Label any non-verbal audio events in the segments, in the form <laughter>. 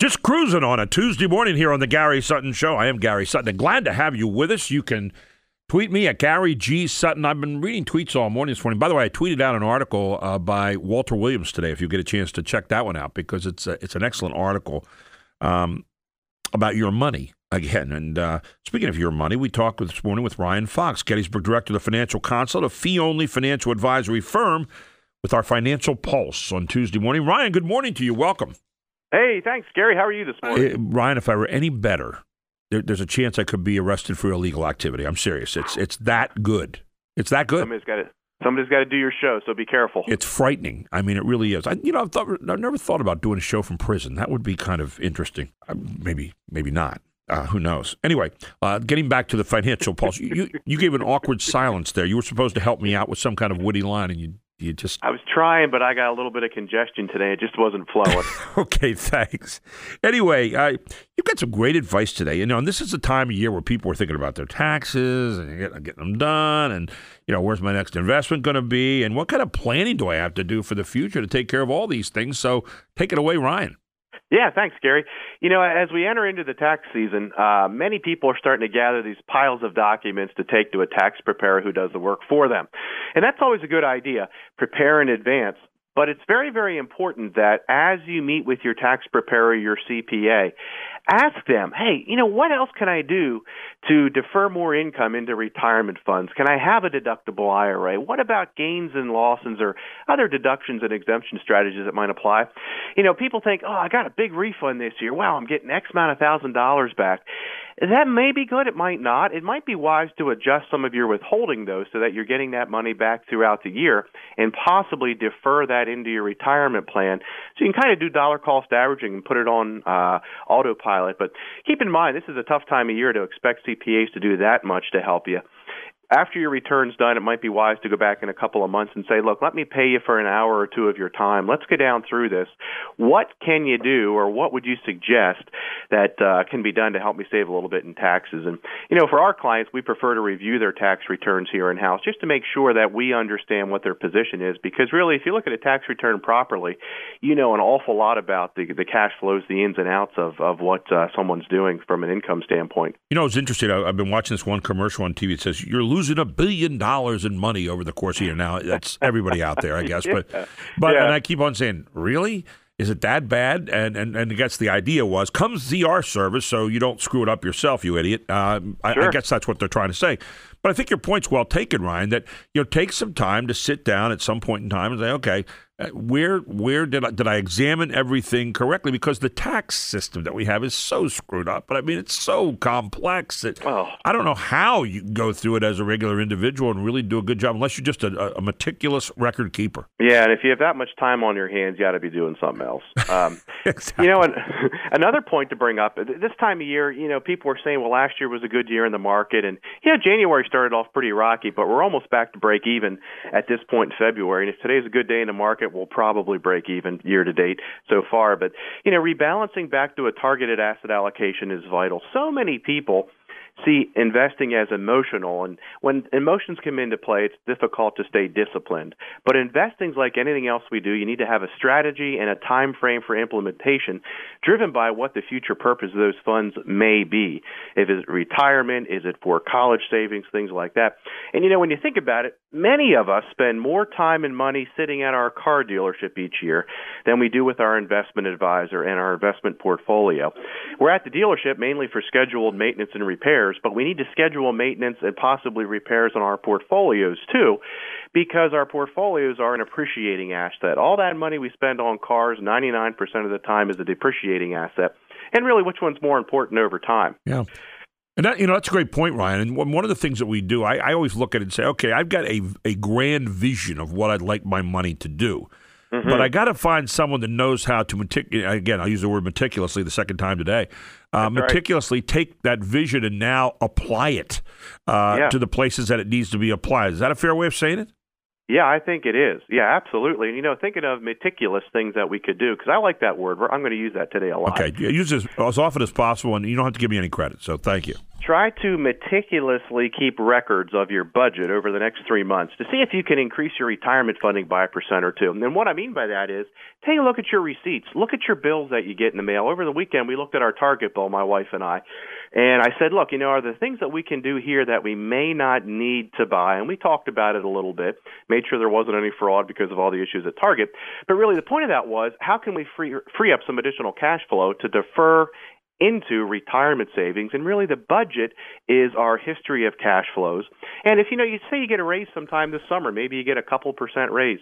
Just cruising on a Tuesday morning here on the Gary Sutton Show. I am Gary Sutton. And glad to have you with us. You can tweet me at Gary G Sutton. I've been reading tweets all morning this morning. By the way, I tweeted out an article uh, by Walter Williams today. If you get a chance to check that one out, because it's a, it's an excellent article um, about your money again. And uh, speaking of your money, we talked this morning with Ryan Fox, Gettysburg Director of the Financial Consulate, a fee-only financial advisory firm, with our Financial Pulse on Tuesday morning. Ryan, good morning to you. Welcome. Hey, thanks, Gary. How are you this morning? Ryan, if I were any better, there, there's a chance I could be arrested for illegal activity. I'm serious. It's it's that good. It's that good. Somebody's got to somebody's got to do your show, so be careful. It's frightening. I mean, it really is. I, you know, I've, thought, I've never thought about doing a show from prison. That would be kind of interesting. Uh, maybe, maybe not. Uh, who knows? Anyway, uh, getting back to the financial pulse, you, you gave an awkward silence there. You were supposed to help me out with some kind of witty line, and you you just I was trying, but I got a little bit of congestion today. It just wasn't flowing. <laughs> okay, thanks. Anyway, uh, you've got some great advice today. You know, and this is the time of year where people are thinking about their taxes and getting, getting them done, and you know, where's my next investment going to be, and what kind of planning do I have to do for the future to take care of all these things? So, take it away, Ryan. Yeah, thanks, Gary. You know, as we enter into the tax season, uh, many people are starting to gather these piles of documents to take to a tax preparer who does the work for them. And that's always a good idea. Prepare in advance. But it's very, very important that as you meet with your tax preparer, your CPA, ask them, hey, you know, what else can I do to defer more income into retirement funds? Can I have a deductible IRA? What about gains and losses or other deductions and exemption strategies that might apply? You know, people think, oh, I got a big refund this year. Wow, I'm getting X amount of thousand dollars back. That may be good. It might not. It might be wise to adjust some of your withholding, though, so that you're getting that money back throughout the year and possibly defer that into your retirement plan. So you can kind of do dollar cost averaging and put it on uh, autopilot. But keep in mind, this is a tough time of year to expect CPAs to do that much to help you after your return's done, it might be wise to go back in a couple of months and say, look, let me pay you for an hour or two of your time. Let's go down through this. What can you do, or what would you suggest that uh, can be done to help me save a little bit in taxes? And, you know, for our clients, we prefer to review their tax returns here in house just to make sure that we understand what their position is. Because really, if you look at a tax return properly, you know an awful lot about the, the cash flows, the ins and outs of, of what uh, someone's doing from an income standpoint. You know, it's interesting. I, I've been watching this one commercial on TV. It says, you're losing losing a billion dollars in money over the course of year. Now that's everybody out there, I guess. But <laughs> but Yeah. and I keep on saying, really? Is it that bad? And and and I guess the idea was comes ZR service so you don't screw it up yourself, you idiot. Uh, I, I guess that's what they're trying to say. But I think your point's well taken, Ryan. That you know, take some time to sit down at some point in time and say, okay, where where did I, did I examine everything correctly? Because the tax system that we have is so screwed up. But I mean, it's so complex that. I don't know how you go through it as a regular individual and really do a good job, unless you're just a, a meticulous record keeper. Yeah, and if you have that much time on your hands, you got to be doing something else. Um, <laughs> Exactly. You know, and <laughs> another point to bring up this time of year, you know, people were saying, well, last year was a good year in the market, and you know, January started off pretty rocky, but we're almost back to break even at this point in February. And if today's a good day in the market, we'll probably break even year to date so far. But you know, rebalancing back to a targeted asset allocation is vital. So many people see investing as emotional. And when emotions come into play it's difficult to stay disciplined. But investing's like anything else we do. You need to have a strategy and a time frame for implementation driven by what the future purpose of those funds may be. If it's retirement is it for college savings things like that. And you know when you think about it many of us spend more time and money sitting at our car dealership each year than we do with our investment advisor and our investment portfolio. We're at the dealership mainly for scheduled maintenance and repairs, but we need to schedule maintenance and possibly repairs on our portfolios too, because our portfolios are an appreciating asset. All that money we spend on cars, 99% of the time, is a depreciating asset. And really, which one's more important over time? Yeah. And that, you know that's a great point, Ryan. And one one of the things that we do, I, I always look at it and say, okay, I've got a a grand vision of what I'd like my money to do, but I got to find someone that knows how to metic- Again, I'll use the word meticulously the second time today. Uh, That's right. meticulously take that vision and now apply it uh, Yeah. to the places that it needs to be applied. Is that a fair way of saying it? Yeah, I think it is. Yeah, absolutely. And you know, thinking of meticulous things that we could do because I like that word. I'm going to use that today a lot. Okay, use this as often as possible, and you don't have to give me any credit. So thank you. Try to meticulously keep records of your budget over the next three months to see if you can increase your retirement funding by a percent or two. And what I mean by that is take a look at your receipts, look at your bills that you get in the mail. Over the weekend, we looked at our Target bill, my wife and I, and I said, look, you know, are there things that we can do here that we may not need to buy? And we talked about it a little bit, made sure there wasn't any fraud because of all the issues at Target. But really, the point of that was how can we free, free up some additional cash flow to defer into retirement savings. And really, the budget is our history of cash flows. And if you know, you say you get a raise sometime this summer, maybe you get a couple percent raise.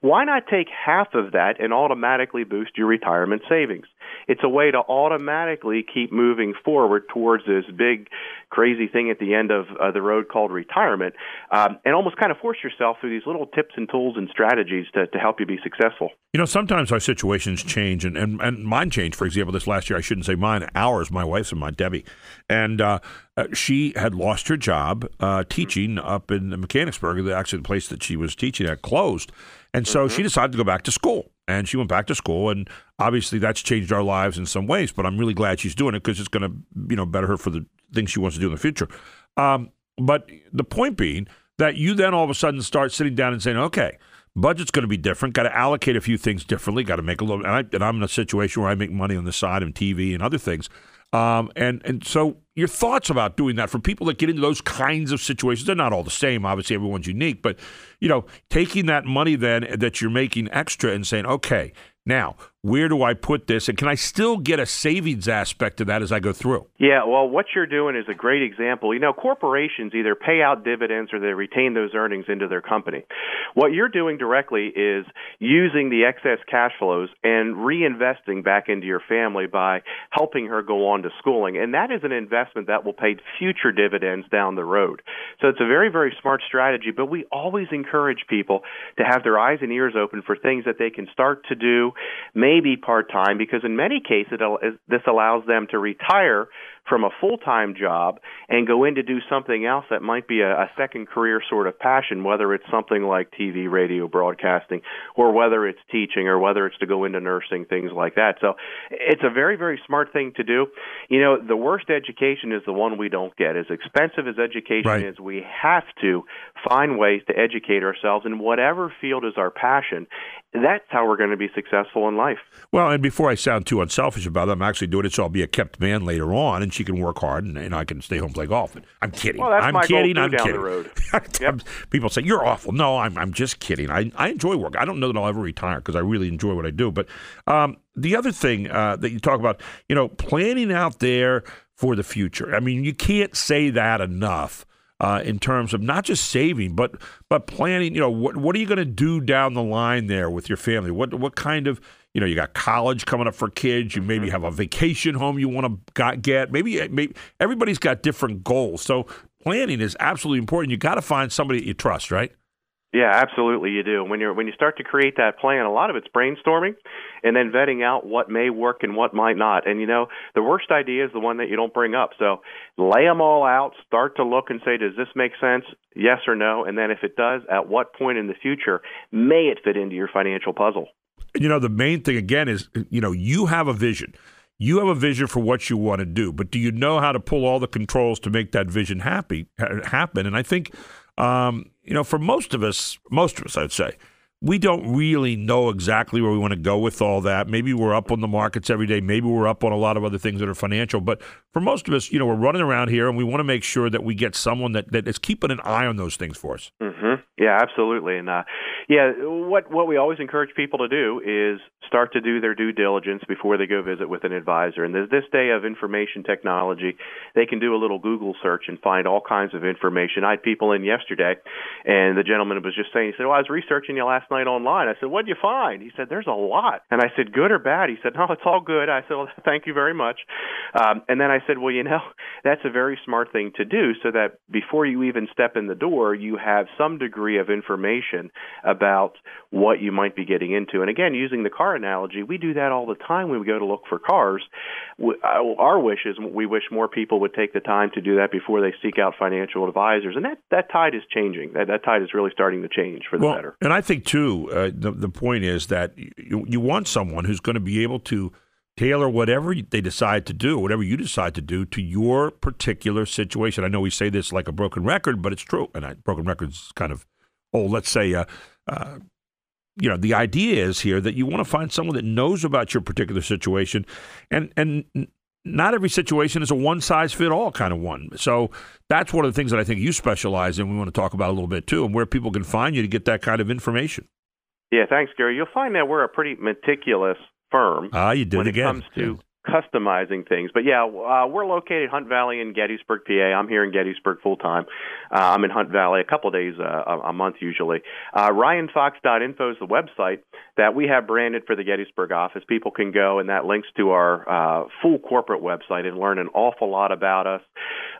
Why not take half of that and automatically boost your retirement savings? It's a way to automatically keep moving forward towards this big, crazy thing at the end of uh, the road called retirement, um, and almost kind of force yourself through these little tips and tools and strategies to, to help you be successful. You know, sometimes our situations change, and, and, and mine changed. For example, this last year, I shouldn't say mine, ours, my wife's and my Debbie. And uh, uh, she had lost her job uh, teaching up in Mechanicsburg, actually the place that she was teaching at closed. And so mm-hmm. she decided to go back to school. And she went back to school, and obviously that's changed our lives in some ways. But I'm really glad she's doing it because it's going to, you know, better her for the things she wants to do in the future. Um, but the point being that you then all of a sudden start sitting down and saying, okay, budget's going to be different. Got to allocate a few things differently. Got to make a little. And, I, am in a situation where I make money on the side and TV and other things. Um, and and so your thoughts about doing that for people that get into those kinds of situations. They're not all the same. Obviously, everyone's unique, but you know, taking that money then that you're making extra and saying, okay, now, where do I put this? And can I still get a savings aspect to that as I go through? Yeah, well, what you're doing is a great example. You know, corporations either pay out dividends or they retain those earnings into their company. What you're doing directly is using the excess cash flows and reinvesting back into your family by helping her go on to schooling. And that is an investment that will pay future dividends down the road. So it's a very, very smart strategy, but we always encourage people to have their eyes and ears open for things that they can start to do maybe part time, because in many cases this allows them to retire from a full time job and go in to do something else that might be a, a second career sort of passion, whether it's something like TV, radio, broadcasting, or whether it's teaching, or whether it's to go into nursing, things like that. So it's a very, very smart thing to do. You know, the worst education is the one we don't get. As expensive as education right. is, we have to find ways to educate ourselves in whatever field is our passion that's how we're going to be successful in life. Well, and before I sound too unselfish about it, I'm actually doing it so I'll be a kept man later on, and she can work hard, and, and I can stay home and play golf. I'm kidding. Well, I'm kidding. I'm kidding. Yep. People say you're awful. No, I'm. I'm just kidding. I I enjoy work. I don't know that I'll ever retire because I really enjoy what I do. But um, the other thing uh, that you talk about, you know, planning out there for the future. I mean, you can't say that enough uh, in terms of not just saving, but but planning. You know, what what are you going to do down the line there with your family? What what kind of you know, you got college coming up for kids. You maybe mm-hmm. have a vacation home you want to get. Maybe, maybe everybody's got different goals. So planning is absolutely important. You got to find somebody that you trust, right? Yeah, absolutely you do. When you're when you start to create that plan, a lot of it's brainstorming and then vetting out what may work and what might not. And you know, the worst idea is the one that you don't bring up. So, lay them all out, start to look and say does this make sense? Yes or no? And then if it does, at what point in the future may it fit into your financial puzzle? You know, the main thing again is you know, you have a vision. You have a vision for what you want to do, but do you know how to pull all the controls to make that vision happy happen? And I think um, you know, for most of us, most of us, I'd say, we don't really know exactly where we want to go with all that. Maybe we're up on the markets every day. Maybe we're up on a lot of other things that are financial. But for most of us, you know, we're running around here and we want to make sure that we get someone that, that is keeping an eye on those things for us. Mm-hmm. Yeah, absolutely. And uh, yeah, what what we always encourage people to do is start to do their due diligence before they go visit with an advisor. And this day of information technology, they can do a little Google search and find all kinds of information. I had people in yesterday, and the gentleman was just saying, he said, "Well, I was researching you last last night online. I said, What'd you find? He said, There's a lot. And I said, Good or bad? He said, No, it's all good. I said, Well, <laughs> thank you very much. Um, and then I said, Well, you know, <laughs> that's a very smart thing to do so that before you even step in the door, you have some degree of information about what you might be getting into. And again, using the car analogy, we do that all the time when we go to look for cars. Uh, our wish is we wish more people would take the time to do that before they seek out financial advisors. And that, that tide is changing. That, that tide is really starting to change for the well, better. And I think, too, uh, the, the point is that you, you want someone who's going to be able to tailor whatever they decide to do, whatever you decide to do, to your particular situation. I know we say this like a broken record, but it's true. And I, broken record's kind of oh, Let's say, uh, uh, you know, the idea is here that you want to find someone that knows about your particular situation, and and not every situation is a one size fit all kind of one. So that's one of the things that I think you specialize in. We want to talk about a little bit too, and where people can find you to get that kind of information. Yeah, thanks, Gary. You'll find that we're a pretty meticulous firm. Ah, you did when it again. comes to customizing things. But yeah, uh, we're located Hunt Valley in Gettysburg, PA. I'm here in Gettysburg full time. Uh, I'm in Hunt Valley a couple days uh, a month usually. Uh, RyanFox.info is the website that we have branded for the Gettysburg office. People can go, and that links to our uh, full corporate website and learn an awful lot about us.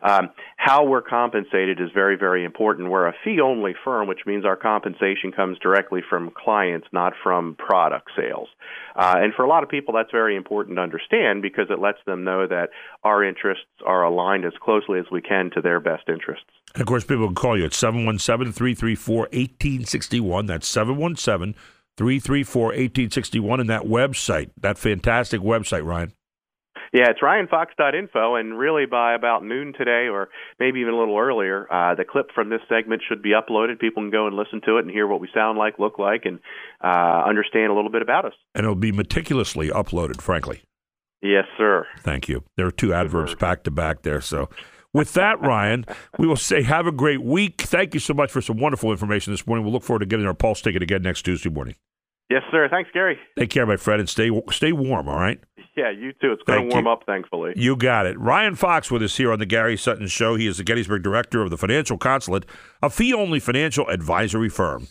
Um, how we're compensated is very, very important. We're a fee only firm, which means our compensation comes directly from clients, not from product sales. Uh, and for a lot of people, that's very important to understand because it lets them know that our interests are aligned as closely as we can to their best interests. And of course, people can call you at 717 334 1861. That's 717 334 1861. And that website, that fantastic website, Ryan. Yeah, it's ryanfox.info, and really by about noon today, or maybe even a little earlier, uh, the clip from this segment should be uploaded. People can go and listen to it and hear what we sound like, look like, and uh, understand a little bit about us. And it'll be meticulously uploaded, frankly. Yes, sir. Thank you. There are two adverbs back to back there, so. With that, Ryan, we will say have a great week. Thank you so much for some wonderful information this morning. We'll look forward to getting our pulse ticket again next Tuesday morning. Yes, sir. Thanks, Gary. Take care, my friend, and stay stay warm. All right. Yeah, you too. It's going to warm you. up, thankfully. You got it. Ryan Fox with us here on the Gary Sutton Show. He is the Gettysburg director of the Financial Consulate, a fee only financial advisory firm.